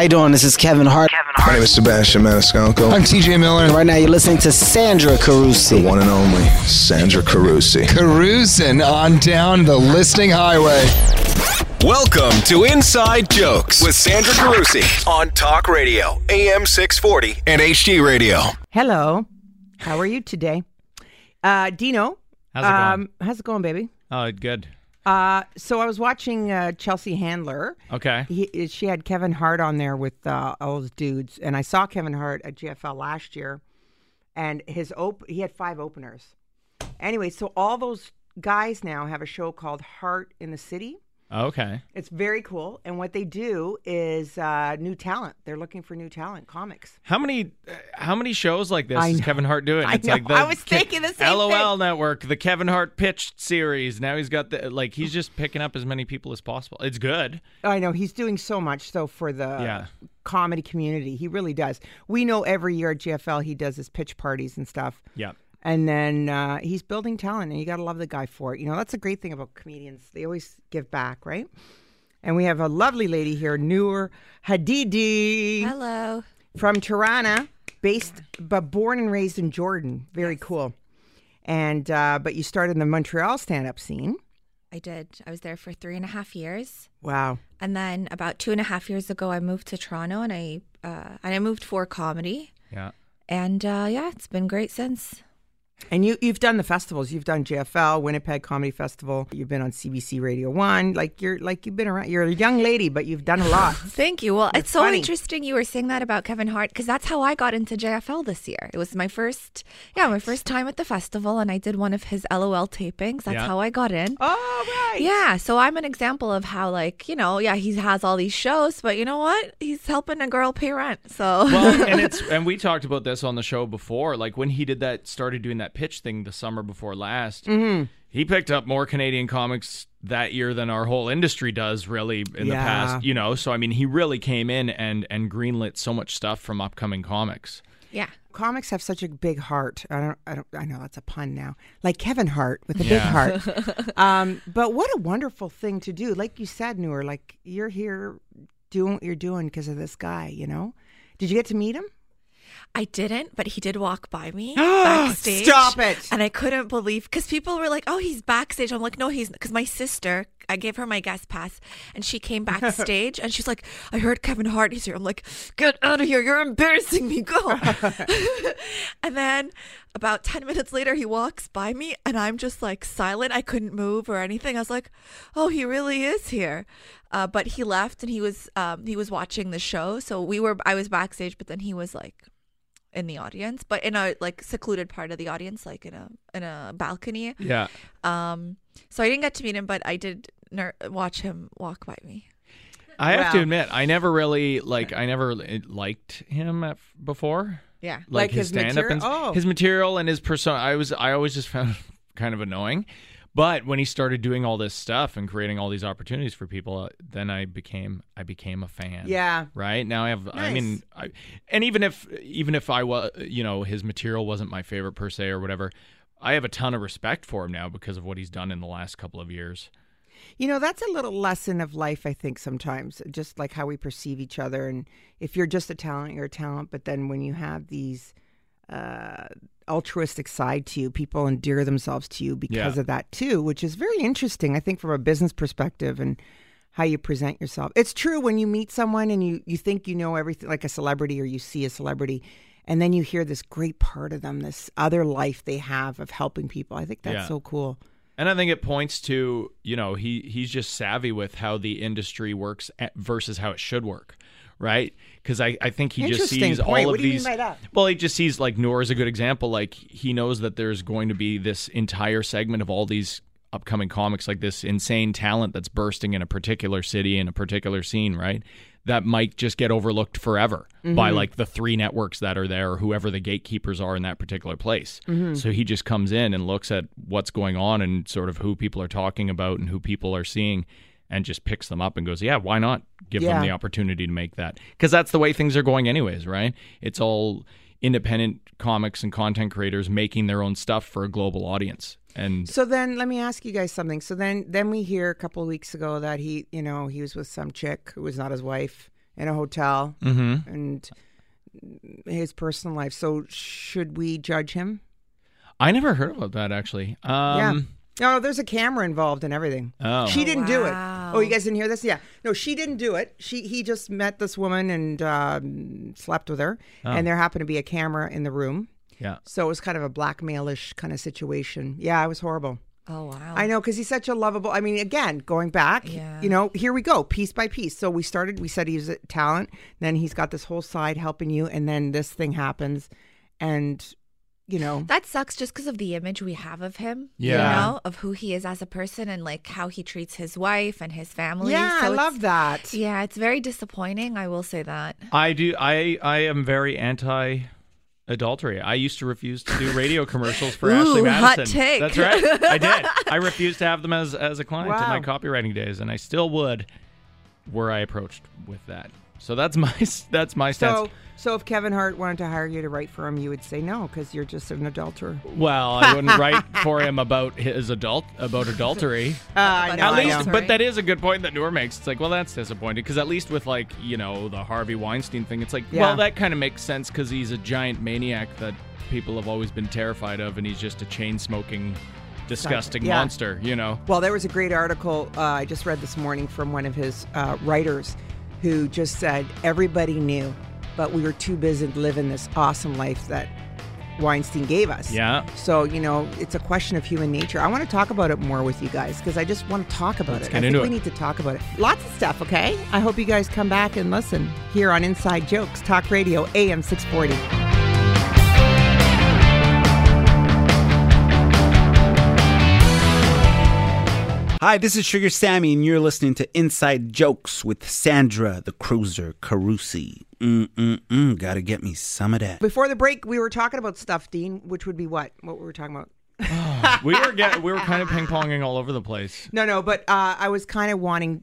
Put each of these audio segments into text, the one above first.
How you doing? This is Kevin Hart. My name is Sebastian Maniscalco. I'm TJ Miller. And Right now, you're listening to Sandra Carusi. the one and only Sandra Carusi. Cruising on down the listening highway. Welcome to Inside Jokes with Sandra Carusi on Talk Radio, AM 640 and HD Radio. Hello. How are you today? Uh, Dino. How's it going? Um, how's it going, baby? Oh, good. Uh, so I was watching uh, Chelsea Handler. Okay. He, she had Kevin Hart on there with uh, all those dudes, and I saw Kevin Hart at JFL last year, and his op- he had five openers. Anyway, so all those guys now have a show called Hart in the City. Okay. It's very cool, and what they do is uh, new talent. They're looking for new talent, comics. How many uh, how many shows like this I is know. Kevin Hart doing? I It's know. like the I was thinking the same LOL thing. Network, the Kevin Hart pitched series. Now he's got the like he's just picking up as many people as possible. It's good. I know he's doing so much so for the Yeah. comedy community. He really does. We know every year at JFL he does his pitch parties and stuff. Yeah. And then uh, he's building talent, and you got to love the guy for it. You know, that's a great thing about comedians. They always give back, right? And we have a lovely lady here, Nour Hadidi Hello. from Toronto, based but born and raised in Jordan. Very cool. And uh, but you started in the Montreal stand-up scene. I did. I was there for three and a half years. Wow. And then about two and a half years ago, I moved to Toronto and I uh, and I moved for comedy. Yeah. And uh, yeah, it's been great since. And you you've done the festivals. You've done JFL, Winnipeg Comedy Festival. You've been on CBC Radio One. Like you're like you've been around. You're a young lady, but you've done a lot. Thank you. Well, You're it's so interesting you were saying that about Kevin Hart because that's how I got into JFL this year. It was my first, yeah, my first time at the festival, and I did one of his LOL tapings. That's Yeah. how I got in. oh right. Yeah, so I'm an example of how, like, you know, yeah, he has all these shows, but you know what? He's helping a girl pay rent. So, Well, and it's and we talked about this on the show before. Like when he did that, started doing that pitch thing the summer before last. Mm-hmm. He picked up more Canadian comics that year than our whole industry does, really, in the past. You know, so I mean, he really came in and and greenlit so much stuff from upcoming comics. yeah. Comics have such a big heart. I don't. I don't. I know that's a pun now. Like Kevin Hart with a big heart. um, but what a wonderful thing to do. Like you said, Nour. Like you're here doing what you're doing because of this guy. You know. Did you get to meet him? I didn't, but he did walk by me backstage. Stop it. And I couldn't believe because people were like, "Oh, he's backstage." I'm like, "No, he's." Because my sister, I gave her my guest pass, and she came backstage, and she's like, "I heard Kevin Hart is here." I'm like, "Get out of here! You're embarrassing me. Go." and then about ten minutes later, he walks by me, and I'm just like silent. I couldn't move or anything. I was like, "Oh, he really is here." Uh, but he left, and he was um, he was watching the show. So we were. I was backstage, but then he was like in the audience, but in a like secluded part of the audience, like in a in a balcony. Yeah. Um, so I didn't get to meet him, but I did ner- watch him walk by me. I have to admit, I never really like. I never liked him at, before. Yeah. Like, Like his, his stand up and? Oh. his material and his persona. I was I always just found kind of annoying. But when he started doing all this stuff and creating all these opportunities for people, uh, then I became I became a fan. Yeah. Right now I have. I mean, I, and even if even if I was, you know, his material wasn't my favorite per se or whatever, I have a ton of respect for him now because of what he's done in the last couple of years. You know, that's a little lesson of life, I think, sometimes, just like how we perceive each other. And if you're just a talent, you're a talent. But then when you have these uh, altruistic side to you, people endear themselves to you because Yeah. of that too, which is very interesting, I think, from a business perspective and how you present yourself. It's true when you meet someone and you, you think you know everything, like a celebrity, or you see a celebrity. And then you hear this great part of them, this other life they have of helping people. I think that's Yeah. so cool. And I think it points to, you know, he he's just savvy with how the industry works versus how it should work, right? Because I, I think he just sees point. all of do you mean these. Well, he just sees like Nour is a good example. Like he knows that there's going to be this entire segment of all these upcoming comics, like this insane talent that's bursting in a particular city in a particular scene, right? That might just get overlooked forever Mm-hmm. by like the three networks that are there or whoever the gatekeepers are in that particular place. Mm-hmm. So he just comes in and looks at what's going on and sort of who people are talking about and who people are seeing and just picks them up and goes, "Yeah, why not give Yeah. them the opportunity to make that?" Cuz that's the way things are going anyways, right? It's all independent comics and content creators making their own stuff for a global audience. And So then let me ask you guys something. So then then we hear a couple of weeks ago that he, you know, he was with some chick who was not his wife. in a hotel Mm-hmm. and his personal life. So should we judge him? I never heard about that actually. yeah. No, there's a camera involved and everything. Oh. She didn't do it. Wow. Oh, you guys didn't hear this? Yeah. No, she didn't do it. She he just met this woman and um, slept with her, Oh. and there happened to be a camera in the room. Yeah. So it was kind of a blackmailish kind of situation. Yeah, it was horrible. Oh wow. I know because he's such a lovable. I mean, again, going back, Yeah. you know, here we go, piece by piece. So we started. We said he's a talent. Then he's got this whole side helping you, and then this thing happens, and you know, That sucks just because of the image we have of him. Yeah. You know, of who he is as a person and like how he treats his wife and his family. yeah, So I love that. Yeah, it's very disappointing. I will say that. I do. I I am very anti. Adultery. I used to refuse to do radio commercials for Ashley Ooh, hot Madison. take. That's right. I did. I refused to have them as as a client in my copywriting days, and I still would, were I approached with that. So that's my that's my stance. So, so if Kevin Hart wanted to hire you to write for him, you would say no because you're just an adulterer. well, I wouldn't write for him about his adult about adultery. Uh, I know, at I least, know. But that is a good point that Nour makes. It's like, well, that's disappointing because at least with like you know the Harvey Weinstein thing, it's like, Yeah. well, that kind of makes sense because he's a giant maniac that people have always been terrified of, and he's just a chain smoking, disgusting Yeah. monster. You know. Well, there was a great article uh, I just read this morning from one of his uh, writers who just said everybody knew, but we were too busy living this awesome life that Weinstein gave us. Yeah. So, you know, it's a question of human nature. I want to talk about it more with you guys because I just want to talk about Let's it. get I into think it. we need to talk about it. Lots of stuff, okay? I hope you guys come back and listen here on Inside Jokes, Talk Radio, AM 640. Hi, this is Sugar Sammy, and you're listening to Inside Jokes with Sandra the Cruiser Carusi. Mm-mm-mm, gotta get me some of that. Before the break, we were talking about stuff, Dean, which would be what? What we were we talking about? we were get, we were kind of ping ponging all over the place. No, no, but uh, I was kind of wanting.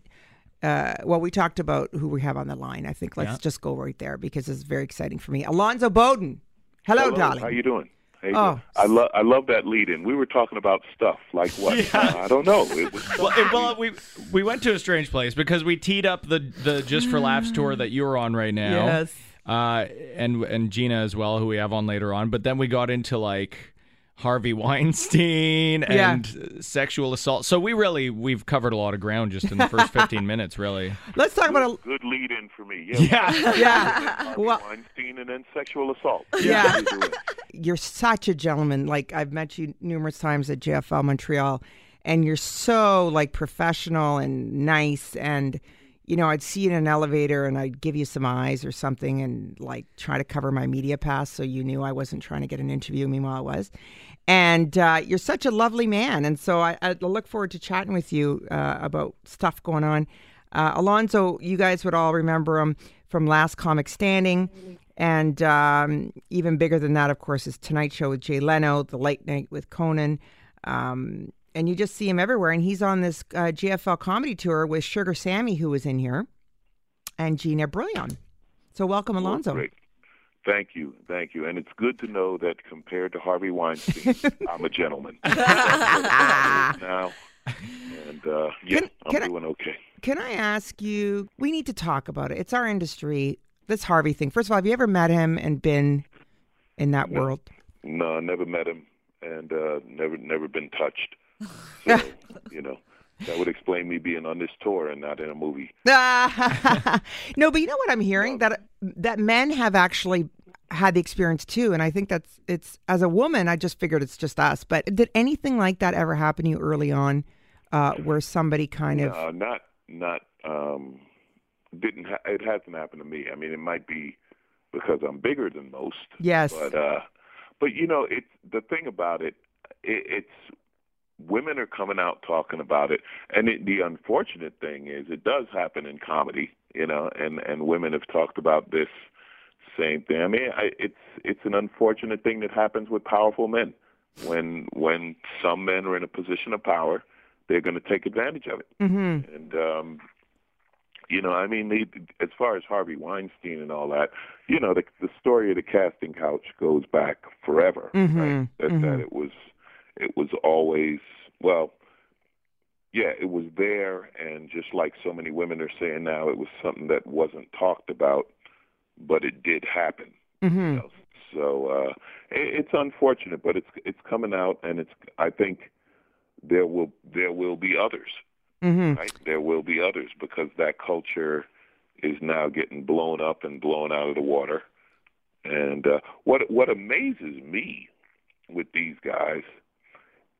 Uh, well, we talked about who we have on the line. I think let's Yeah. just go right there because it's very exciting for me. Alonzo Bodden. Hello, darling. How are you doing? How Oh. I love I love that lead in. We were talking about stuff like what? Uh, I don't know. It was Well, it- well, we we went to a strange place because we teed up the the Just for Laughs tour that you're on right now. Yes. Uh, and and Gina as well, who we have on later on. But then we got into like Harvey Weinstein Yeah. and uh, sexual assault. So we really we've covered a lot of ground just in the first 15 minutes, really. Let's talk about. A, good lead in for me. Yeah. Yeah. yeah, Harvey well, Weinstein and then sexual assault. Yeah. How you're such a gentleman. Like I've met you numerous times at JFL Montreal, and you're so like professional and nice. And you know, I'd see you in an elevator, and I'd give you some eyes or something, and like try to cover my media pass, so you knew I wasn't trying to get an interview. Meanwhile, I was. And uh, you're such a lovely man, and so I, I look forward to chatting with you uh, about stuff going on. Uh, Alonzo, you guys would all remember him from Last Comic Standing. And um, even bigger than that, of course, is Tonight Show with Jay Leno, The Late Night with Conan. Um, and you just see him everywhere. And he's on this uh, JFL comedy tour with Sugar Sammy, who was in here, and Gina Brillon. So welcome, Alonzo. Great. Thank you, thank you, and it's good to know that compared to Harvey Weinstein, I'm a gentleman. now, and uh, yeah, Can- I'm can I- doing okay. Can I ask you? We need to talk about it. It's our industry. This Harvey thing. First of all, have you ever met him and been in that world? No, I never met him, and uh, never never been touched. So, you know, that would explain me being on this tour and not in a movie. no, but you know what I'm hearing that that men have actually had the experience too, and I think that's it's as a woman. I just figured it's just us. But did anything like that ever happen to you early on, uh, where somebody kind of not not um, didn't ha- it hasn't happened to me. I mean, it might be because I'm bigger than most. yes, But uh, but you know, it the thing about it, it it's women are coming out talking about it, and it, the unfortunate thing is, it does happen in comedy, you know, and and women have talked about this same thing. I mean, I, it's it's an unfortunate thing that happens with powerful men. When when some men are in a position of power, they're going to take advantage of it. mm-hmm. And um, you know, I mean, the, as far as Harvey Weinstein and all that, you know, the, the story of the casting couch goes back forever. Mhm, Right? That, mhm. that it was, it was always well. yeah, it was there, and just like so many women are saying now, it was something that wasn't talked about, but it did happen. Mm-hmm. You know? So uh, it, it's unfortunate, but it's it's coming out, and it's I think there will there will be others. Mm-hmm. Right? There will be others because that culture is now getting blown up and blown out of the water. And uh, what what amazes me with these guys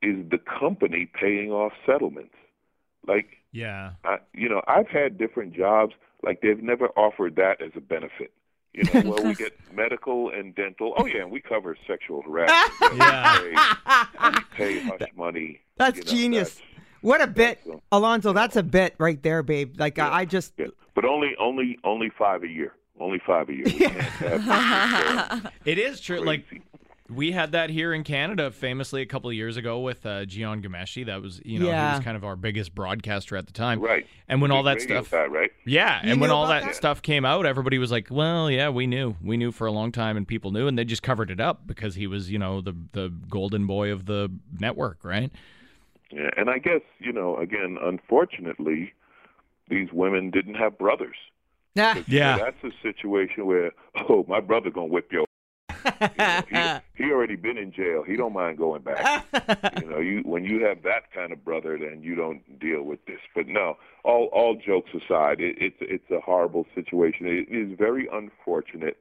is the company paying off settlements. Like, Yeah. I, you know, I've had different jobs. Like they've never offered that as a benefit. You know, well, we get medical and dental. Oh yeah, and we cover sexual harassment. You know, Yeah. we pay, we pay hush money. That's you know, genius. that's- what a bit, so- Alonzo. That's a bit right there, babe. Like I I just, yeah, but only only only five a year. Only five a year. We can't have It is true. Like crazy. We had that here in Canada famously a couple of years ago with uh, Jian Ghomeshi. That was, you know, he was kind of our biggest broadcaster at the time. right. And when all that stuff guy, right? Yeah, You and when all that, that? stuff came out, everybody was like, "Well, yeah, we knew, we knew for a long time, and people knew, and they just covered it up because he was, you know, the the golden boy of the network, right?" Yeah, and I guess you know, again, unfortunately, these women didn't have brothers. nah. You know, Yeah. that's a situation where, oh, my brother gonna whip your. You know, he, he already been in jail. He don't mind going back. you know, you when you have that kind of brother, then you don't deal with this. But no, all all jokes aside, it, it's it's a horrible situation. It is very unfortunate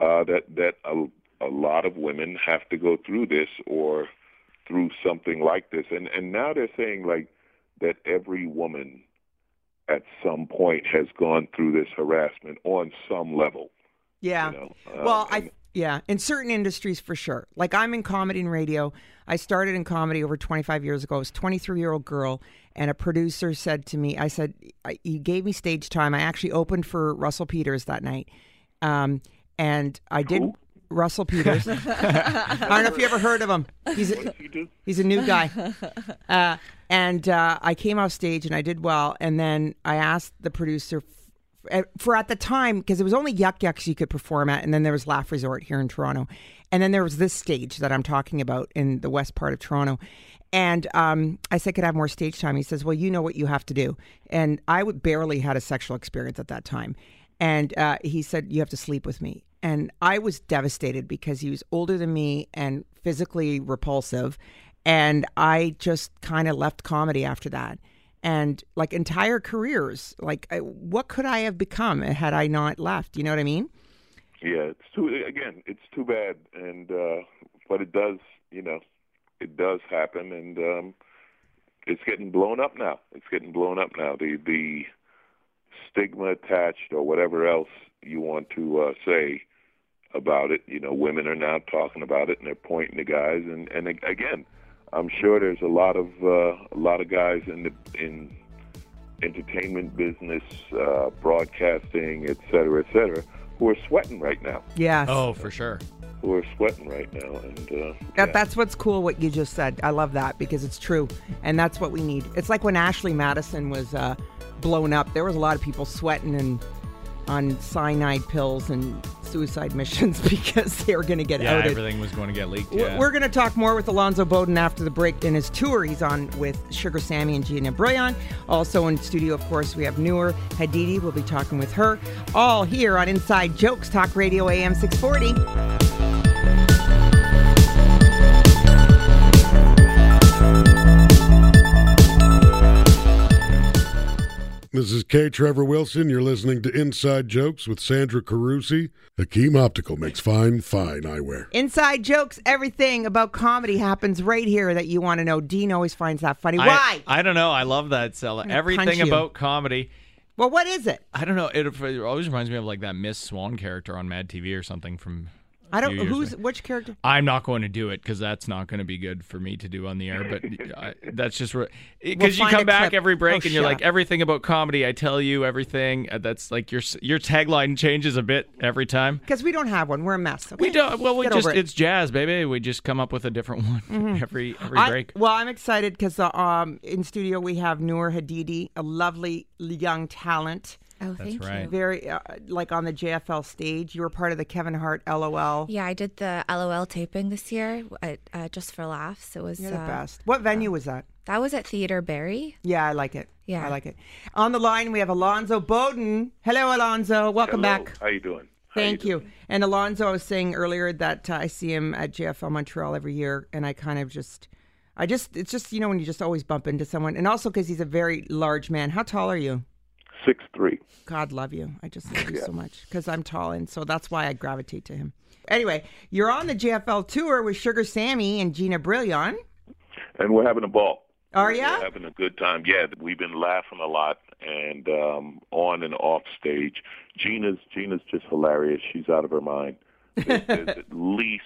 uh, that that a, a lot of women have to go through this or through something like this. And and now they're saying like that every woman at some point has gone through this harassment on some level. Yeah. You know, well, I and- yeah, in certain industries for sure. Like I'm in comedy and radio. I started in comedy over 25 years ago. I was a 23 year old girl, and a producer said to me, "I said I, he gave me stage time. I actually opened for Russell Peters that night, um, and I did." Russell Peters. I don't know if you ever heard of him. He's a, what does he do? He's a new guy. Uh, and uh, I came off stage and I did well. And then I asked the producer for at the time, because it was only Yuk Yuks you could perform at. And then there was Laugh Resort here in Toronto. And then there was this stage that I'm talking about in the west part of Toronto. And um, I said, could I have more stage time? He says, well, you know what you have to do. And I would barely had a sexual experience at that time. And uh, he said, you have to sleep with me. And I was devastated because he was older than me and physically repulsive. And I just kind of left comedy after that. And like entire careers, like I- what could I have become had I not left? You know what I mean? Yeah, it's too again, it's too bad and uh but it does, you know, it does happen and um it's getting blown up now. It's getting blown up now. The the stigma attached or whatever else you want to uh say about it, you know, women are now talking about it and they're pointing to guys and and again, I'm sure there's a lot of uh, a lot of guys in the in entertainment business, uh, broadcasting, et cetera, et cetera, who are sweating right now. Yes. Oh, for sure. Who are sweating right now, and uh, That, yeah. That's what's cool. What you just said, I love that because it's true, and that's what we need. It's like when Ashley Madison was uh, blown up. There was a lot of people sweating and on cyanide pills and suicide missions because they were going to get Yeah, outed. everything was going to get leaked. Yeah. We're going to talk more with Alonzo Bodden after the break in his tour. He's on with Sugar Sammy and Gina Brillon. Also in studio, of course, we have Nour Hadidi. We'll be talking with her. All here on Inside Jokes, Talk Radio AM 640. This is K. Trevor Wilson. You're listening to Inside Jokes with Sandra Carusi. Hakim Optical makes fine, fine eyewear. Inside Jokes, everything about comedy happens right here that you want to know. Dean always finds that funny. I- Why? I, don't know. I love that, Stella. gonna Everything you. about comedy. well, what is it? I don't know. It, it always reminds me of like that Miss Swan character on Mad TV or something from. I don't. Who's ago. which character? I'm not going to do it because that's not going to be good for me to do on the air. But I, that's just because you find a come back clip. every break Oh, and you're like up. everything about comedy. I tell you everything. Uh, That's like your your tagline changes a bit every time. Because we don't have one. We're a mess. We don't. Well, we Get just it. it's jazz, baby. We just come up with a different one every every I- break. well, I'm excited because uh, um, in studio we have Nour Hadidi, a lovely young talent, Oh, thank right. you. very uh, like on the JFL stage. You were part of the Kevin Hart LOL. Yeah, I did the LOL taping this year, uh, uh, just for laughs. It was You're the uh, best. What venue was that? That was at Theater Barry. Yeah, I like it. Yeah. I like it. On the line, we have Alonzo Bodden. Hello, Alonzo. Welcome Hello. back. How are you doing? How Thank you. doing? And Alonzo, I was saying earlier that uh, I see him at JFL Montreal every year, and I kind of just, I just, it's just, you know, when you just always bump into someone, and also because he's a very large man. How tall are you? Six three. God love you. I just love you so much because I'm tall, and so that's why I gravitate to him. Anyway, you're on the JFL tour with Sugar Sammy and Gina Brillon. and we're having a ball. Are We're ya? having a good time? Yeah, we've been laughing a lot and um, on and off stage. Gina's Gina's just hilarious. She's out of her mind. There's, there's at least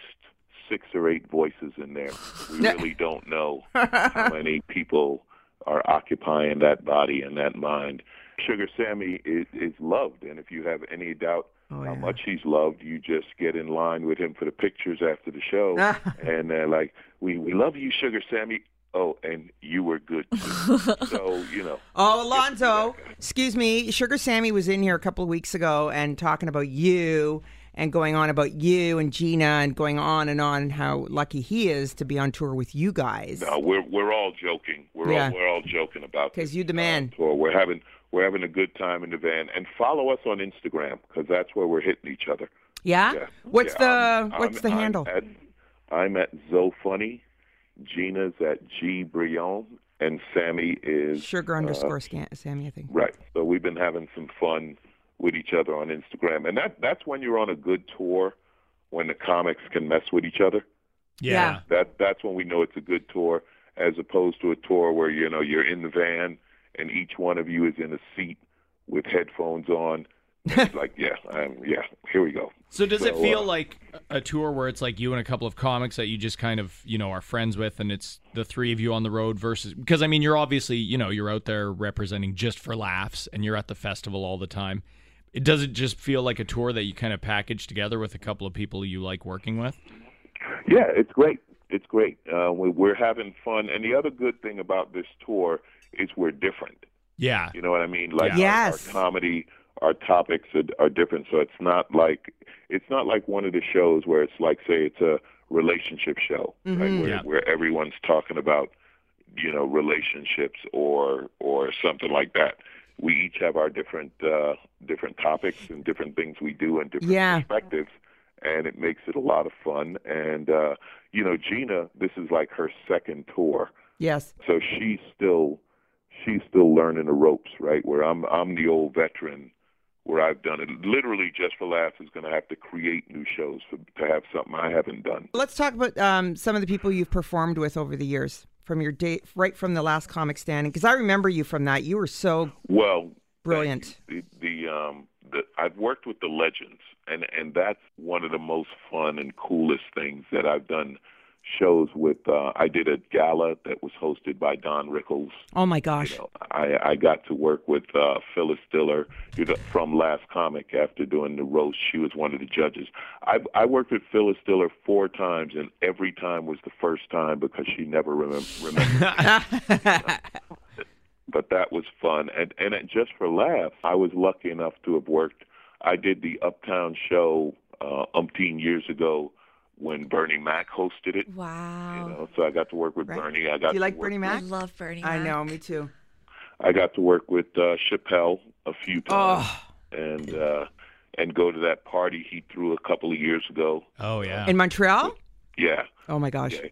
six or eight voices in there. We really don't know how many people are occupying that body and that mind. Sugar Sammy is, is loved, and if you have any doubt Oh, how much he's loved, you just get in line with him for the pictures after the show, and they're like, "We we love you, Sugar Sammy." Oh, and you were good too. so you know. Oh, Alonzo, excuse me. Sugar Sammy was in here a couple of weeks ago and talking about you and going on about you and Gina and going on and on how lucky he is to be on tour with you guys. No, we're we're all joking. We're Yeah. all we're all joking about Because you the uh, man. tour. We're having we're having a good time in the van, and follow us on Instagram because that's where we're hitting each other. Yeah? Yeah. What's Yeah, the I'm- what's I'm- the I'm handle? At, I'm at Zofunny. Gina's at G Brion, and Sammy is Sugar uh, underscore scan, Sammy, I think. Right. So we've been having some fun with each other on Instagram, and that that's when you're on a good tour, when the comics can mess with each other. Yeah. That that's when we know it's a good tour, as opposed to a tour where you know you're in the van and each one of you is in a seat with headphones on. It's like, yeah, um, yeah, here we go. So does it feel uh, like a tour where it's like you and a couple of comics that you just kind of you know are friends with, and it's the three of you on the road versus because I mean you're obviously you know you're out there representing just for laughs, and you're at the festival all the time. It does it just feel like a tour that you kind of package together with a couple of people you like working with? Yeah, it's great. It's great. Uh, we, we're having fun, and the other good thing about this tour is we're different. Yeah, You know what I mean? Like Yeah. our- Yes. our, comedy, our topics are, are different. So it's not like it's not like one of the shows where it's like say it's a relationship show, right? Where, Yeah. where everyone's talking about you know relationships or or something like that. We each have our different uh, different topics and different things we do and different Yeah. perspectives, and it makes it a lot of fun. And uh, you know, Gina, this is like her second tour Yes. so she's still she's still learning the ropes, right? Where I'm I'm the old veteran, where I've done it. Literally, just for laughs is going to have to create new shows for, to have something I haven't done. Let's talk about um, some of the people you've performed with over the years from your date, right from the last comic standing. Because I remember you from that. You were so Well, brilliant. the the um the I've worked with the legends, and and that's one of the most fun and coolest things that I've done. Shows with uh, I did a gala that was hosted by Don Rickles. Oh my gosh. You know, I, I got to work with uh, Phyllis Diller you know, from Last Comic after doing the roast. She was one of the judges. I, I worked with Phyllis Diller four times, and every time was the first time because she never remem- remembered. but that was fun, and and it, just for laughs, I was lucky enough to have worked. I did the Uptown show uh, umpteen years ago when Bernie Mac hosted it. Wow. You know, so I got to work with Right. Bernie. I got Do you to like work Bernie I Mac? love Bernie. Mac. I know, me too. I got to work with uh, Chappelle a few times, Oh, and uh, and go to that party he threw a couple of years ago. Oh yeah. in Montreal? Yeah, Oh my gosh. yeah.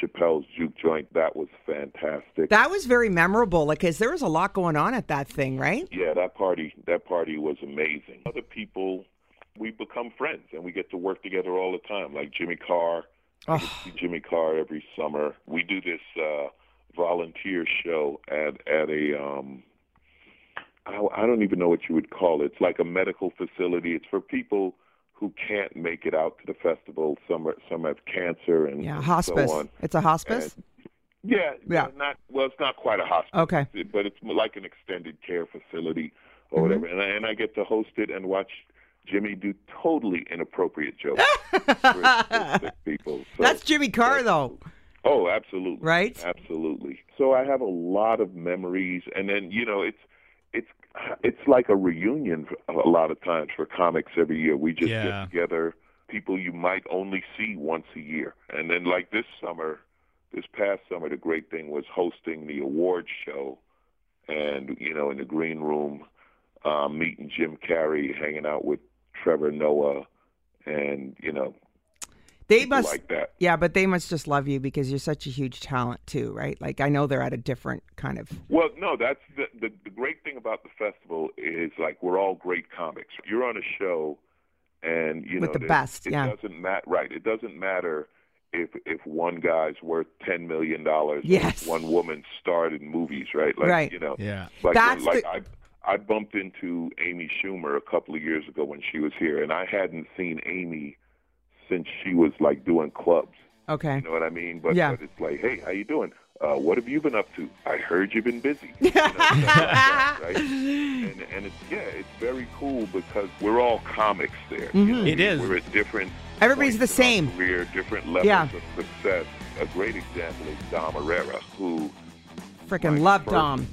Chappelle's juke joint. That was fantastic. That was very memorable. Like, cause there was a lot going on at that thing, right? yeah, that party. That party was amazing. Other people, we become friends, and we get to work together all the time. Like Jimmy Carr. See Jimmy Carr every summer. We do this uh, volunteer show at at a um, I, I don't even know what you would call it. It's like a medical facility. It's for people who can't make it out to the festival. Some are, some have cancer and, Yeah, and hospice. so on. It's a hospice. Yeah, Yeah. Not well. It's not quite a hospital. Okay. but it's like an extended care facility or Mm-hmm. whatever. And I, and I get to host it and watch Jimmy do totally inappropriate jokes for, for sick people. So, That's Jimmy Carr, though. oh, absolutely. Right? Absolutely. So I have a lot of memories, and then you know it's it's it's like a reunion a lot of times for comics every year. We just Yeah. get together, people you might only see once a year, and then like this summer, this past summer, the great thing was hosting the awards show, and you know, in the green room, um, meeting Jim Carrey, hanging out with Trevor Noah, and you know, They must, like that. yeah, but they must just love you because you're such a huge talent too, right? Like I know they're at a different kind of. Well, no, that's the, the the great thing about the festival is like we're all great comics. You're on a show, and you With know the that best, It yeah. doesn't matter, right? It doesn't matter if if one guy's worth ten million dollars. Yes. One woman starred in movies, right? Like Right. you know, Yeah. like That's like the- I I bumped into Amy Schumer a couple of years ago when she was here, and I hadn't seen Amy since she was like doing clubs. Okay. You know what I mean? But, Yeah. but it's like, hey, how you doing? Uh, what have you been up to? I heard you've been busy. You know, like that, right? And, and it's yeah, it's very cool because we're all comics there. You know, It is. We're at different. Mm-hmm. Everybody's the in our same. Career, different levels Yeah. of success. A great example is Dom Irrera, who Freaking My love first- Dom.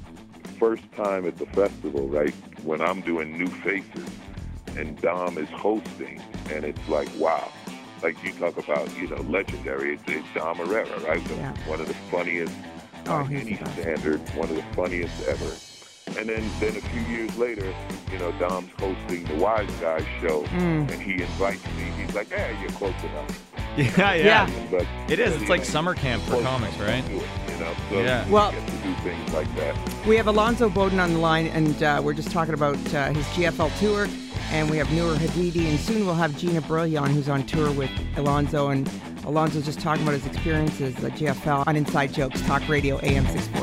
First time at the festival, right? When I'm doing new faces and Dom is hosting, and it's like, wow. Like you talk about, you know, legendary. It's, it's Dom Irrera, right? The- Yeah. One of the funniest Oh, by any standard, one of the funniest ever. And then, then a few years later, you know, Dom's hosting the Wise Guys show, Mm. and he invites me. He's like, "Hey, you're close enough." Yeah, yeah. Yeah. But It is. but, It's like summer camp for comics, right? To it, you know, so Yeah. you Well- get to do things like that. We have Alonzo Bodden on the line, and uh, we're just talking about uh, his JFL tour. And we have Nour Hadidi, and soon we'll have Gina Brillon, who's on tour with Alonzo. And Alonzo's just talking about his experiences at JFL on Inside Jokes, Talk Radio, AM 640.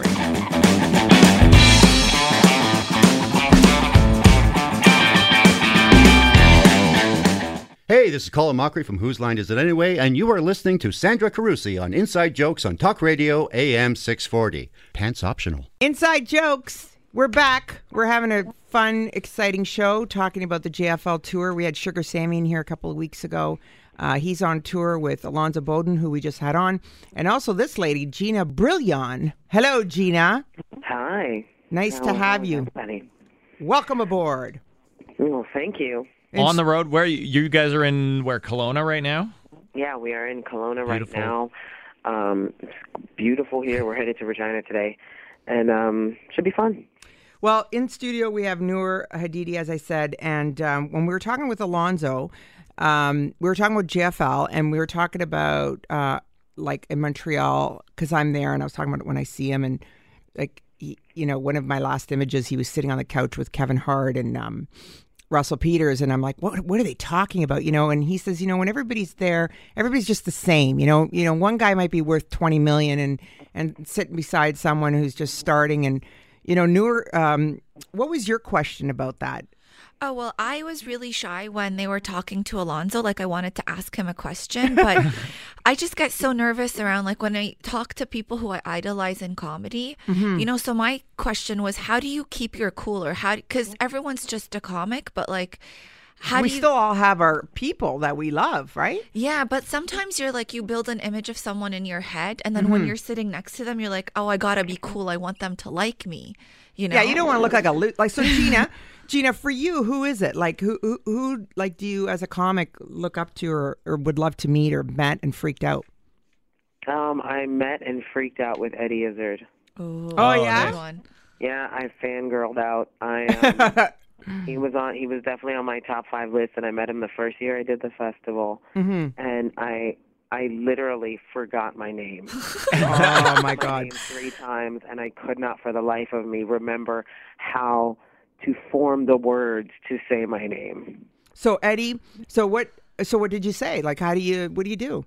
Hey, this is Colin Mochrie from Whose Line Is It Anyway, and you are listening to Sandra Carusi on Inside Jokes on Talk Radio AM 640. Pants optional. Inside Jokes. We're back. We're having a fun, exciting show talking about the JFL tour. We had Sugar Sammy in here a couple of weeks ago. Uh, he's on tour with Alonzo Bodden, who we just had on, and also this lady, Gina Brillon. Hello, Gina. Hi. Nice to have how's you. everybody? Welcome aboard. Well, thank you. On the road, where you, you guys are in where Kelowna right now? Yeah, we are in Kelowna right now. Um, it's beautiful here. We're headed to Regina today, and um, should be fun. Well, in studio we have Nour Hadidi, as I said, and um, when we were talking with Alonzo, um, we were talking about JFL, and we were talking about uh, like in Montreal because I'm there, and I was talking about it when I see him, and like he, you know, one of my last images, he was sitting on the couch with Kevin Hart and um, Russell Peters, and I'm like, what what are they talking about? You know, and he says, you know, when everybody's there, everybody's just the same. You know, you know, one guy might be worth twenty million, and and sitting beside someone who's just starting, and you know, Nour, um, what was your question about that? Oh, well, I was really shy when they were talking to Alonzo. Like, I wanted to ask him a question, but I just get so nervous around, like, when I talk to people who I idolize in comedy, you know. So, my question was, how do you keep your cool? Or how, because everyone's just a comic, but like, how we do you. still all have our people that we love, right? yeah, but sometimes you're like, you build an image of someone in your head, and then when Mhm. you're sitting next to them, you're like, oh, I gotta be cool. I want them to like me, you know? Yeah, you don't want to look like a lo- like. So, Gina, for you, who is it? Like, who, who, who, like, do you as a comic look up to, or, or would love to meet, or met and freaked out? Um, I met and freaked out with Eddie Izzard. Oh, Oh, yeah? good. Yeah, I fangirled out. I um, he was on. He was definitely on my top five list, and I met him the first year I did the festival, hmm and I I literally forgot my name. Oh my God! name three times, and I could not for the life of me remember how to form the words to say my name. So Eddie, so what? So what did you say? Like, how do you? What do you do?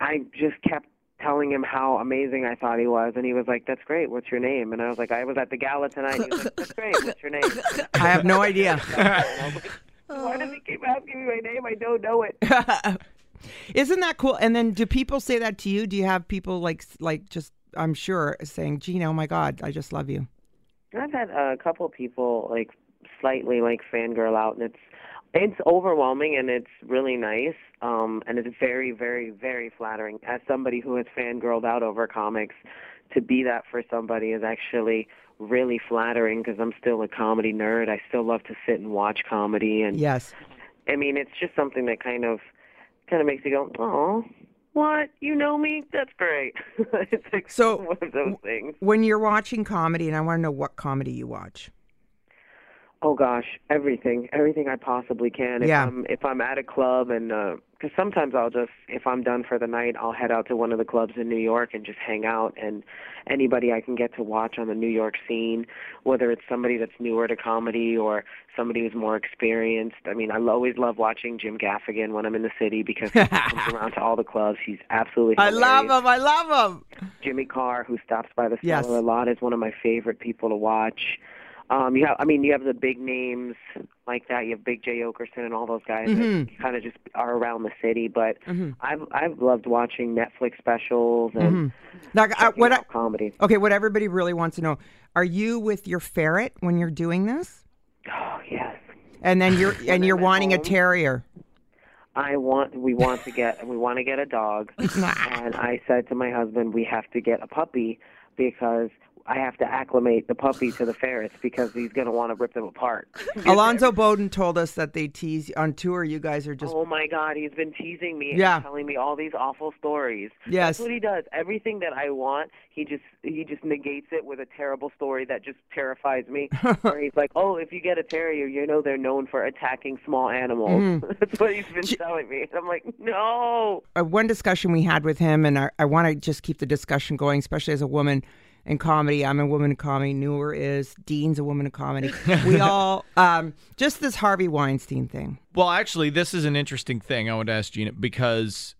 I just kept telling him how amazing I thought he was, and he was like, "That's great. What's your name?" And I was like, "I was at the gala tonight." He was like, "That's great. What's your name?" I have no idea. And I was like, Why does he keep asking me my name? I don't know it. Isn't that cool? And then, do people say that to you? Do you have people like, like, just I'm sure saying, "Gina, oh my God, I just love you." I've had a couple people like slightly like fangirl out, and it's it's overwhelming and it's really nice, um, and it's very, very, very flattering. As somebody who has fangirled out over comics, to be that for somebody is actually really flattering because I'm still a comedy nerd. I still love to sit and watch comedy, and Yes. I mean it's just something that kind of kind of makes you go, oh. What? You know me? That's great. it's like So, one of those things. When you're watching comedy, and I want to know what comedy you watch. Oh gosh, everything, everything I possibly can. If Yeah. I'm if I'm at a club and uh, because sometimes I'll just if I'm done for the night, I'll head out to one of the clubs in New York and just hang out and anybody I can get to watch on the New York scene, whether it's somebody that's newer to comedy or somebody who's more experienced. I mean, I always love watching Jim Gaffigan when I'm in the city because he comes around to all the clubs. He's absolutely hilarious. I love him. I love him. Jimmy Carr, who stops by the cellar Yes. a lot, is one of my favorite people to watch. Um, you have, I mean, you have the big names like that. You have Big Jay Oakerson and all those guys Mhm. that kind of just are around the city. But Mhm. I've I've loved watching Netflix specials and Mhm. Like, I, what I, comedy. okay, what everybody really wants to know: Are you with your ferret when you're doing this? Oh yes. And then you're and you're wanting a terrier. I want we want to get we want to get a dog, and I said to my husband we have to get a puppy because I have to acclimate the puppy to the ferrets because he's going to want to rip them apart. Alonzo Bodden told us that they tease on tour. You guys are just Oh my God, he's been teasing me Yeah. and telling me all these awful stories. Yes. That's what he does. Everything that I want, he just he just negates it with a terrible story that just terrifies me. Where he's like, "Oh, if you get a terrier, you know they're known for attacking small animals." Mhm. That's what he's been telling me. And I'm like, "No." uh, one discussion we had with him, and I, I want to just keep the discussion going, especially as a woman in comedy. I'm a woman in comedy. Nour is Dean's a woman in comedy. we all um, just this Harvey Weinstein thing. Well, actually, this is an interesting thing I want to ask Gina because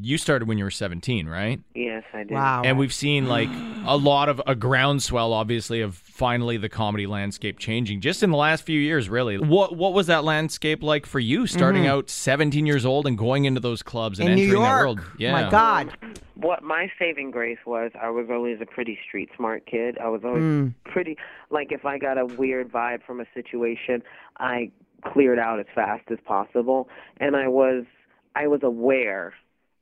you started when you were 17, right? Yes, I did. Wow. And we've seen like a lot of a groundswell, obviously, of finally the comedy landscape changing just in the last few years, really. What what was that landscape like for you, starting Mhm. out 17 years old and going into those clubs and In New entering that York. world? Yeah. My God. What my saving grace was, I was always a pretty street smart kid. I was always Mm. pretty like if I got a weird vibe from a situation, I cleared out as fast as possible, and I was I was aware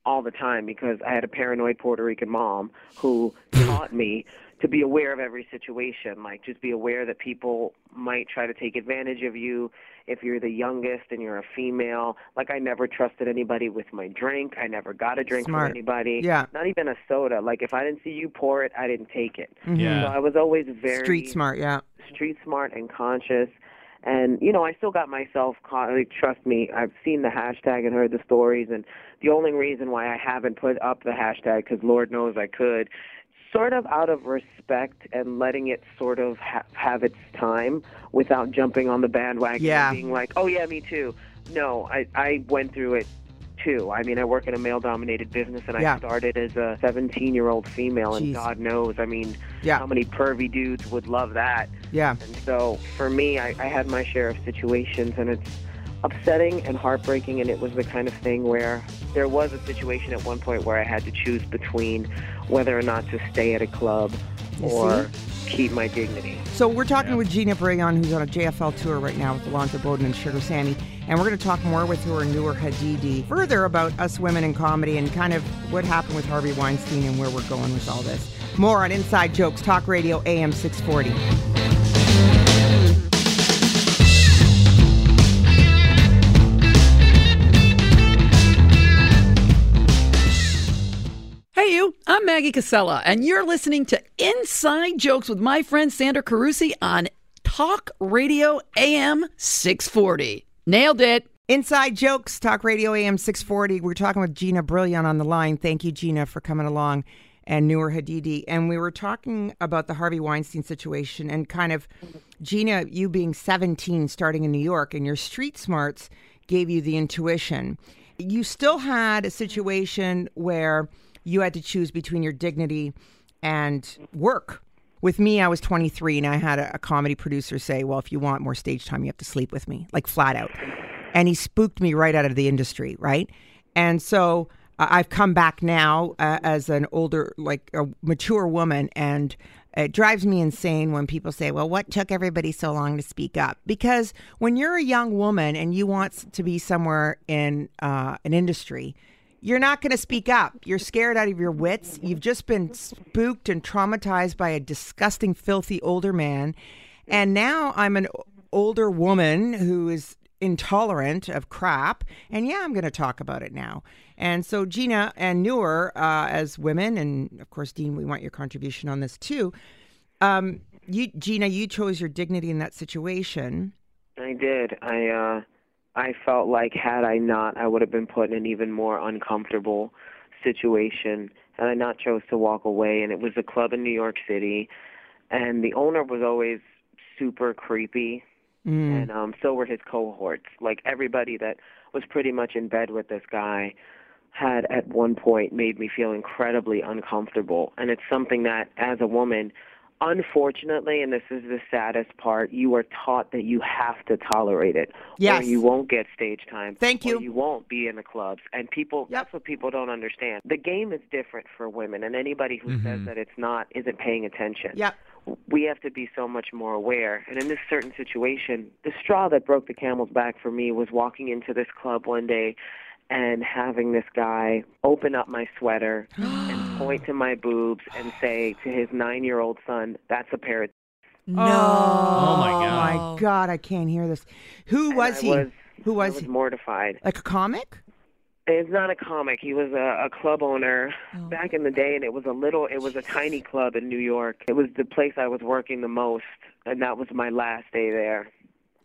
all the time because I had a paranoid Puerto Rican mom who taught me to be aware of every situation. Like just be aware that people might try to take advantage of you if you're the youngest and you're a female. Like I never trusted anybody with my drink. I never got a drink Smart. from anybody. Yeah. Not even a soda. Like if I didn't see you pour it, I didn't take it. Mhm. Yeah. So I was always very Street smart, yeah. street smart and conscious. And you know, I still got myself caught. Like, trust me, I've seen the hashtag and heard the stories. And the only reason why I haven't put up the hashtag, because Lord knows I could, sort of out of respect and letting it sort of ha- have its time without jumping on the bandwagon Yeah. and being like, oh yeah, me too. No, I I went through it too. I mean, I work in a male-dominated business, and Yeah. I started as a 17-year-old female, and God knows, I mean, Yeah. how many pervy dudes would love that? Yeah. And so for me, I, I had my share of situations, and it's upsetting and heartbreaking. And it was the kind of thing where there was a situation at one point where I had to choose between whether or not to stay at a club You or keep my dignity. So we're talking with Gina Brillon, who's on a JFL tour right now with Alonzo Bodden and Sugar Sammy, and we're going to talk more with her and Nour Hadidi further about us women in comedy and kind of what happened with Harvey Weinstein and where we're going with all this. More on Inside Jokes, Talk Radio, AM 640. Maggie Cassella, and you're listening to Inside Jokes with my friend Sandra Carusi on Talk Radio AM 640. Nailed it. Inside Jokes, Talk Radio AM 640. We're talking with Gina Brillon on the line. Thank you, Gina, for coming along, and Nour Hadidi. And we were talking about the Harvey Weinstein situation and kind of, Gina, you being 17, starting in New York, and your street smarts gave you the intuition. You still had a situation where you had to choose between your dignity and work. With me, I was 23 and I had a, a comedy producer say, Well, if you want more stage time, you have to sleep with me, like flat out. And he spooked me right out of the industry, right? And so uh, I've come back now uh, as an older, like a mature woman, and it drives me insane when people say, Well, what took everybody so long to speak up? Because when you're a young woman and you want to be somewhere in uh, an industry, you're not going to speak up. You're scared out of your wits. You've just been spooked and traumatized by a disgusting, filthy older man. And now I'm an older woman who is intolerant of crap. And yeah, I'm going to talk about it now. And so, Gina and Nour, uh, as women, and of course, Dean, we want your contribution on this too. Um, you, Gina, you chose your dignity in that situation. I did. I uh I felt like had I not, I would have been put in an even more uncomfortable situation had I not chose to walk away. And it was a club in New York City, and the owner was always super creepy, Mm. and um, so were his cohorts. Like everybody that was pretty much in bed with this guy had at one point made me feel incredibly uncomfortable. And it's something that, as a woman, unfortunately, and this is the saddest part, you are taught that you have to tolerate it, Yes. or you won't get stage time. Thank or you. you won't be in the clubs. And people, that's what people don't understand. The game is different for women, and anybody who says Mhm. that it's not isn't paying attention Yep. we have to be so much more aware. And in this certain situation, the straw that broke the camel's back for me was walking into this club one day and having this guy open up my sweater and point to my boobs and say to his nine year old son, That's a pair of No. Oh, my oh God. Oh God. my God, I can't hear this. Who was I he? was- Who was, I was he? mortified. Like a comic? It's not a comic. He was a, a club owner oh. back in the day, and it was a little, it was a tiny club in New York. It was the place I was working the most, and that was my last day there.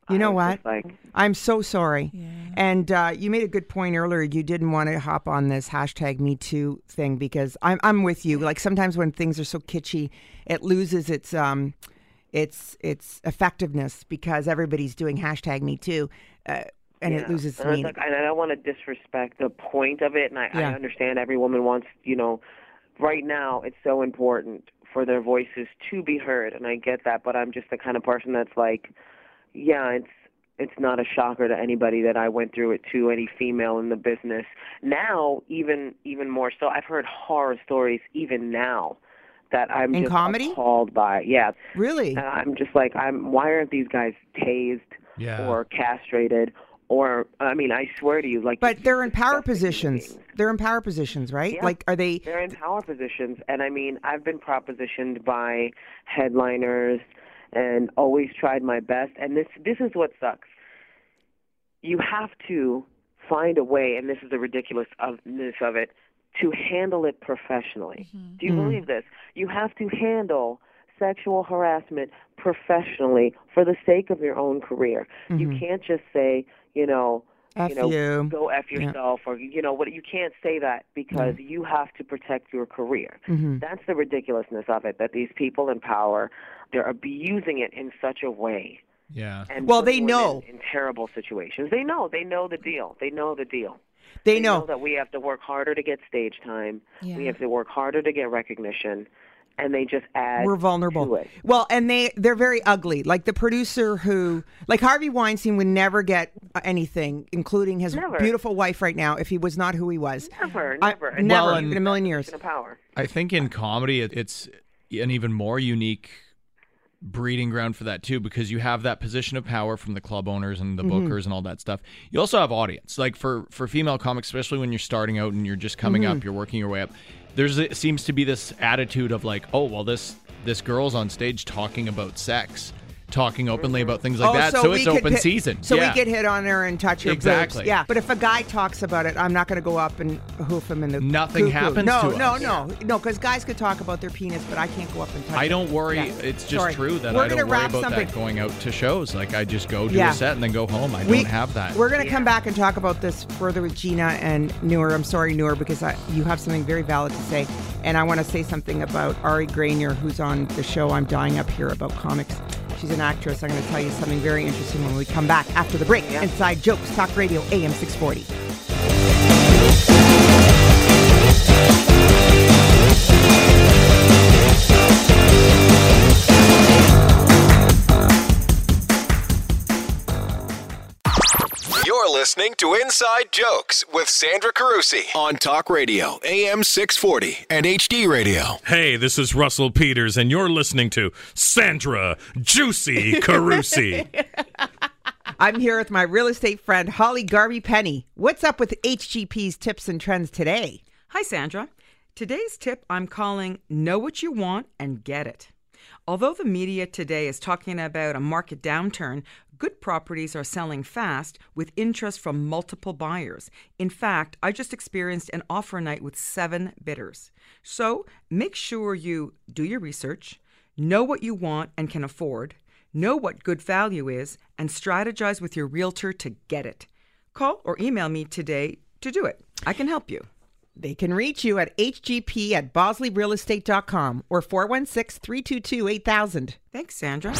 You know what? Like, I'm so sorry. And uh, you made a good point earlier. You didn't want to hop on this hashtag Me Too thing because I'm I'm with you. Like sometimes when things are so kitschy, it loses its um its its effectiveness because everybody's doing hashtag Me Too, uh, and Yeah. it loses and meaning. like, I don't want to disrespect the point of it, and I, I understand every woman wants, you know, right now it's so important for their voices to be heard, and I get that, but I'm just the kind of person that's like, yeah, it's it's not a shocker to anybody that I went through it to any female in the business. Now, even even more so, I've heard horror stories even now that I'm In just comedy? appalled by. Yeah, really. and I'm just like, I'm. Why aren't these guys tased Yeah. or castrated? Or I mean, I swear to you, like. But they're in power positions. They're in power positions, right? Yeah. Like, are they? They're in power positions, and I mean, I've been propositioned by headliners, and always tried my best. And this this is what sucks. You have to find a way, and this is the ridiculousness of it, to handle it professionally. Do you Mhm. believe this? You have to handle sexual harassment professionally for the sake of your own career. You Mhm. can't just say, you know, F you know, you. go f Yeah. yourself, or you know what? You can't say that because you have to protect your career. Mhm. That's the ridiculousness of it. That these people in power, they're abusing it in such a way. Yeah. And Well, they know. in terrible situations. They know. They know the deal. They know the deal. They know. that we have to work harder to get stage time. Yeah. We have to work harder to get recognition, and they just add. We're vulnerable. To it. Well, and they they're very ugly. Like the producer who, like Harvey Weinstein, would never get anything, including his Never. beautiful wife right now, if he was not who he was. Never, I- never, never Well, in and- a million years. Position of power. I think in comedy, it- it's an even more unique breeding ground for that too, because you have that position of power from the club owners and the Mhm. bookers and all that stuff. You also have audience, like for for female comics, especially when you're starting out and you're just coming Mhm. up, you're working your way up. There's it seems to be this attitude of like, oh well, this this girl's on stage talking about sex. Talking openly about things like Oh, that, so, we it's open hit- season. So yeah. we get hit on her and touch her boobs. Exactly. Yeah, but if a guy talks about it, I'm not going to go up and hoof him in the. Nothing cuckoo. happens No, no, us. no, no, because guys could talk about their penis, but I can't go up and touch. I don't worry. Yeah. It's just Sorry. true that We're I don't worry about something. that going out to shows. Like I just go do Yeah. a set and then go home. I We- don't have that. We're going to come back and talk about this further with Gina and Nour. I'm sorry, Nour, because I, you have something very valid to say. And I want to say something about Ari Graynor, who's on the show I'm Dying Up Here about comics. She's an actress. I'm going to tell you something very interesting when we come back after the break. Inside Jokes, Talk Radio, AM 640. Listening to Inside Jokes with Sandra Carusi on Talk Radio, AM 640 and HD Radio. Hey, this is Russell Peters, and you're listening to Sandra Juicy Carusi. I'm here with my real estate friend, Holly Garvey Penny. What's up with HGP's tips and trends today? Hi, Sandra. Today's tip I'm calling Know What You Want and Get It. Although the media today is talking about a market downturn, good properties are selling fast with interest from multiple buyers. In fact, I just experienced an offer night with seven bidders. So make sure you do your research, know what you want and can afford, know what good value is, and strategize with your realtor to get it. Call or email me today to do it. I can help you. They can reach you at hgp at bosleyrealestate.com or 416 322 8000. Thanks, Sandra.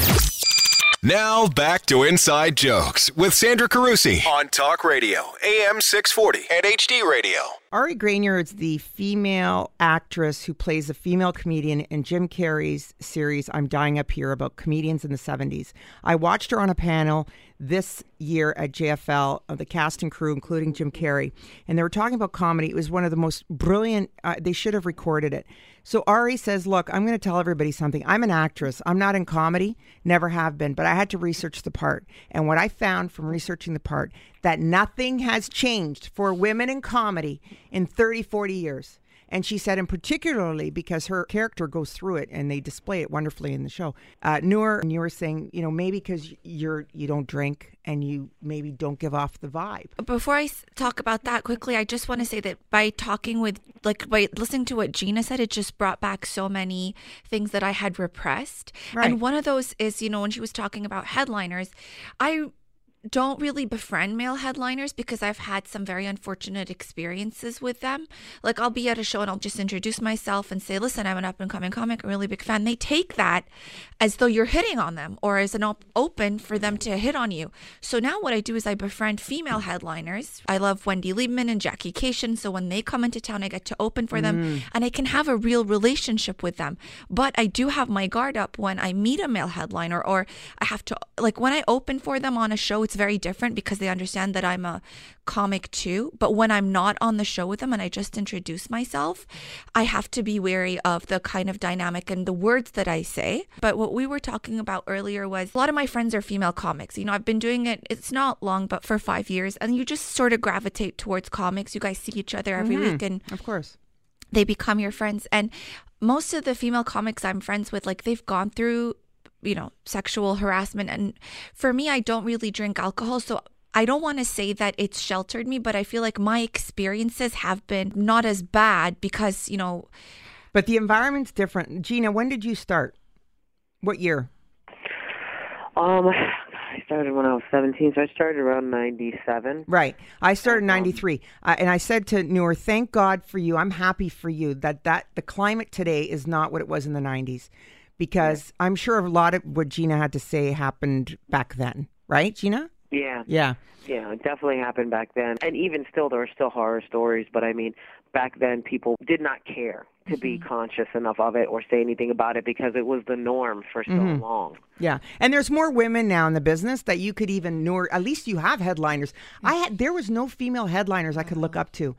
Now back to Inside Jokes with Sandra Carusi on Talk Radio, AM 640 and HD Radio. Ari Graynor is the female actress who plays a female comedian in Jim Carrey's series I'm Dying Up Here about comedians in the 70s. I watched her on a panel this year at JFL of the cast and crew, including Jim Carrey, and they were talking about comedy. It was one of the most brilliant, uh, they should have recorded it. So Ari says, Look, I'm going to tell everybody something. I'm an actress. I'm not in comedy, never have been, but I had to research the part. And what I found from researching the part, that nothing has changed for women in comedy in 30, 40 years. And she said, and particularly because her character goes through it and they display it wonderfully in the show. Uh, Nour, and you were saying, you know, maybe because you're you don't drink and you maybe don't give off the vibe. Before I talk about that quickly, I just want to say that by talking with, like, by listening to what Gina said, it just brought back so many things that I had repressed. Right. And one of those is, you know, when she was talking about headliners, I don't really befriend male headliners because I've had some very unfortunate experiences with them. Like I'll be at a show and I'll just introduce myself and say, "Listen, I'm an up and coming comic, a really big fan." They take that as though you're hitting on them or as an op- open for them to hit on you. So now what I do is I befriend female headliners. I love Wendy Liebman and Jackie Kashian, so when they come into town, I get to open for them Mm. and I can have a real relationship with them. But I do have my guard up when I meet a male headliner or I have to like when I open for them on a show, it's very different because they understand that I'm a comic too. But when I'm not on the show with them and I just introduce myself, I have to be wary of the kind of dynamic and the words that I say. But what we were talking about earlier was a lot of my friends are female comics. You know, I've been doing it, it's not long, but for five years. And you just sort of gravitate towards comics. You guys see each other every Mhm. week and of course they become your friends and most of the female comics i'm friends with like they've gone through you know sexual harassment and for me i don't really drink alcohol so I don't want to say that it's sheltered me, but I feel like my experiences have been not as bad because, you know, But the environment's different. Gina, when did you start? What year? Um, I started when I was 17, so I started around 97. Right. I started in 93. Uh, and I said to Nour, thank God for you. I'm happy for you that, that the climate today is not what it was in the 90s because I'm sure a lot of what Gina had to say happened back then. Right, Gina? Yeah. Yeah. Yeah, it definitely happened back then. And even still, there are still horror stories, but I mean, back then people did not care to be Mm-hmm. conscious enough of it or say anything about it because it was the norm for so Mhm. long. Yeah, and there's more women now in the business that you could even know. At least you have headliners. I had there was no female headliners I could look up to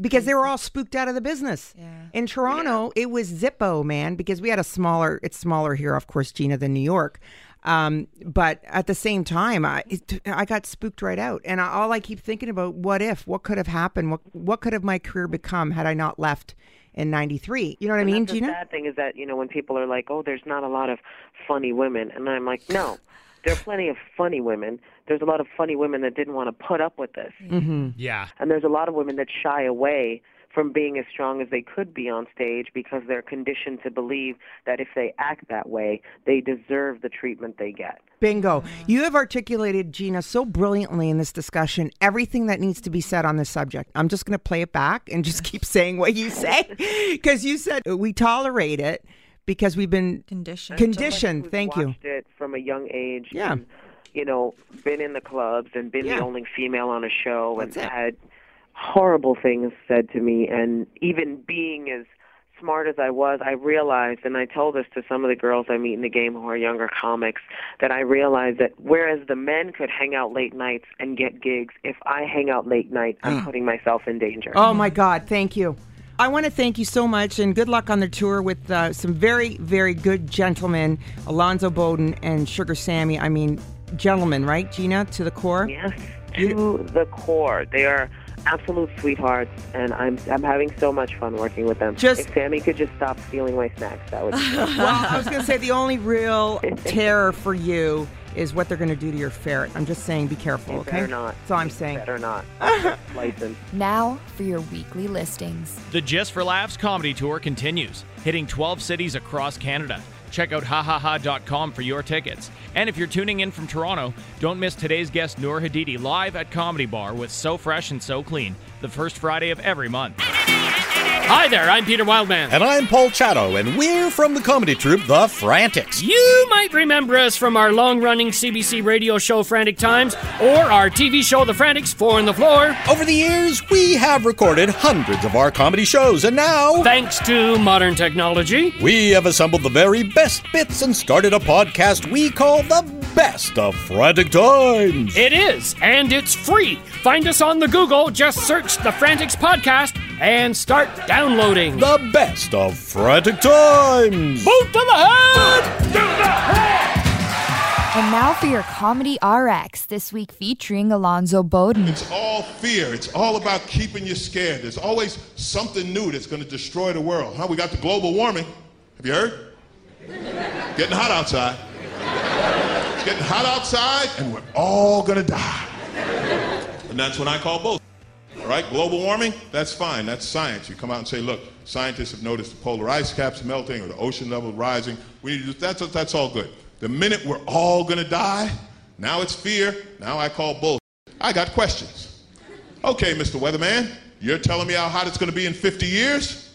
because they were all spooked out of the business. Yeah. In Toronto, it was Zippo, man, because we had a smaller. It's smaller here, of course, Gina, than New York. Um, but at the same time, I it, I got spooked right out, and I, all I keep thinking about what if, what could have happened, what what could have my career become had I not left in '93? You know what I And mean, that's Gina? The sad thing is that you know when people are like, "Oh, there's not a lot of funny women," and I'm like, "No, there are plenty of funny women. There's a lot of funny women that didn't want to put up with this, Mm-hmm. Yeah. and there's a lot of women that shy away." From being as strong as they could be on stage because they're conditioned to believe that if they act that way, they deserve the treatment they get. Bingo. You have articulated, Gina, so brilliantly in this discussion everything that needs to be said on this subject. I'm just going to play it back and just keep saying what you say because you said we tolerate it because we've been conditioned. Conditioned. Who's Thank you. watched it from a young age. Yeah. And, you know, been in the clubs and been Yeah. the only female on a show That's and it. had horrible things said to me. And even being as smart as I was, I realized, and I told this to some of the girls I meet in the game who are younger comics, that I realized that whereas the men could hang out late nights and get gigs, if I hang out late night, I'm putting myself in danger. Oh, my God. Thank you. I want to thank you so much and good luck on the tour with uh, some very, very good gentlemen, Alonzo Bodden and Sugar Sammy. I mean, gentlemen, right, Gina, to the core? Yes, to the core. They are absolute sweethearts, and I'm I'm having so much fun working with them. Just- if Sammy could just stop stealing my snacks, that would. Be well, I was going to say the only real terror for you is what they're going to do to your ferret. I'm just saying, be careful. Okay. better not. That's all I'm saying. Better not. License. Now for your weekly listings. The Just for Laughs comedy tour continues, hitting 12 cities across Canada. Check out hahaha.com for your tickets. And if you're tuning in from Toronto, don't miss today's guest Nour Hadidi live at Comedy Bar with So Fresh and So Clean, the first Friday of every month. Hi there, I'm Peter Wildman. And I'm Paul Chatto, and we're from the comedy troupe The Frantics. You might remember us from our long running CBC radio show Frantic Times or our TV show The Frantics Four on the Floor. Over the years, we have recorded hundreds of our comedy shows, and now, thanks to modern technology, we have assembled the very best bits and started a podcast we call The Best of Frantic Times. It is, and it's free. Find us on the Google, just search The Frantics Podcast and start downloading. The Best of Frantic Times. Boot to the head! To the head! And now for your Comedy RX, this week featuring Alonzo Bodden. It's all fear. It's all about keeping you scared. There's always something new that's going to destroy the world. Huh? We got the global warming. Have you heard? Getting hot outside. It's getting hot outside, and we're all going to die. And that's when I call both. All right, global warming, that's fine. That's science. You come out and say, look, scientists have noticed the polar ice caps melting or the ocean level rising. We need to that's, that's all good. The minute we're all going to die, now it's fear. Now I call bull. I got questions. Okay, Mr. Weatherman, you're telling me how hot it's going to be in 50 years?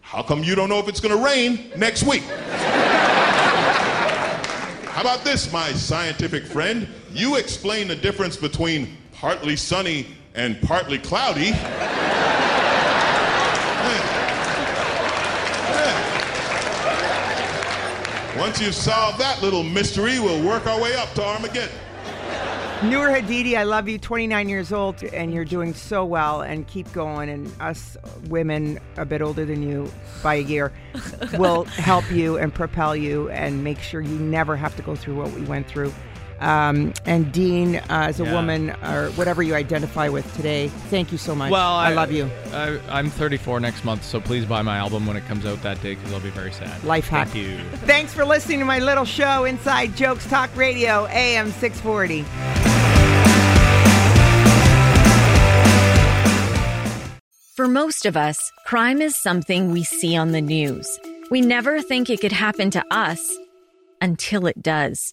How come you don't know if it's going to rain next week? How about this, my scientific friend? You explain the difference between partly sunny and partly cloudy. Once you've solved that little mystery, we'll work our way up to Armageddon. Nour Hadidi, I love you. 29 years old, and you're doing so well. And keep going. And us women, a bit older than you by a year, will help you and propel you and make sure you never have to go through what we went through. Um, and Dean, uh, as a Yeah. woman or whatever you identify with today, thank you so much. Well, I, love you. I, I'm 34 next month, so please buy my album when it comes out that day because I'll be very sad. Life hack. Thank you. Thanks for listening to my little show, Inside Jokes Talk Radio, AM 640. For most of us, crime is something we see on the news. We never think it could happen to us until it does.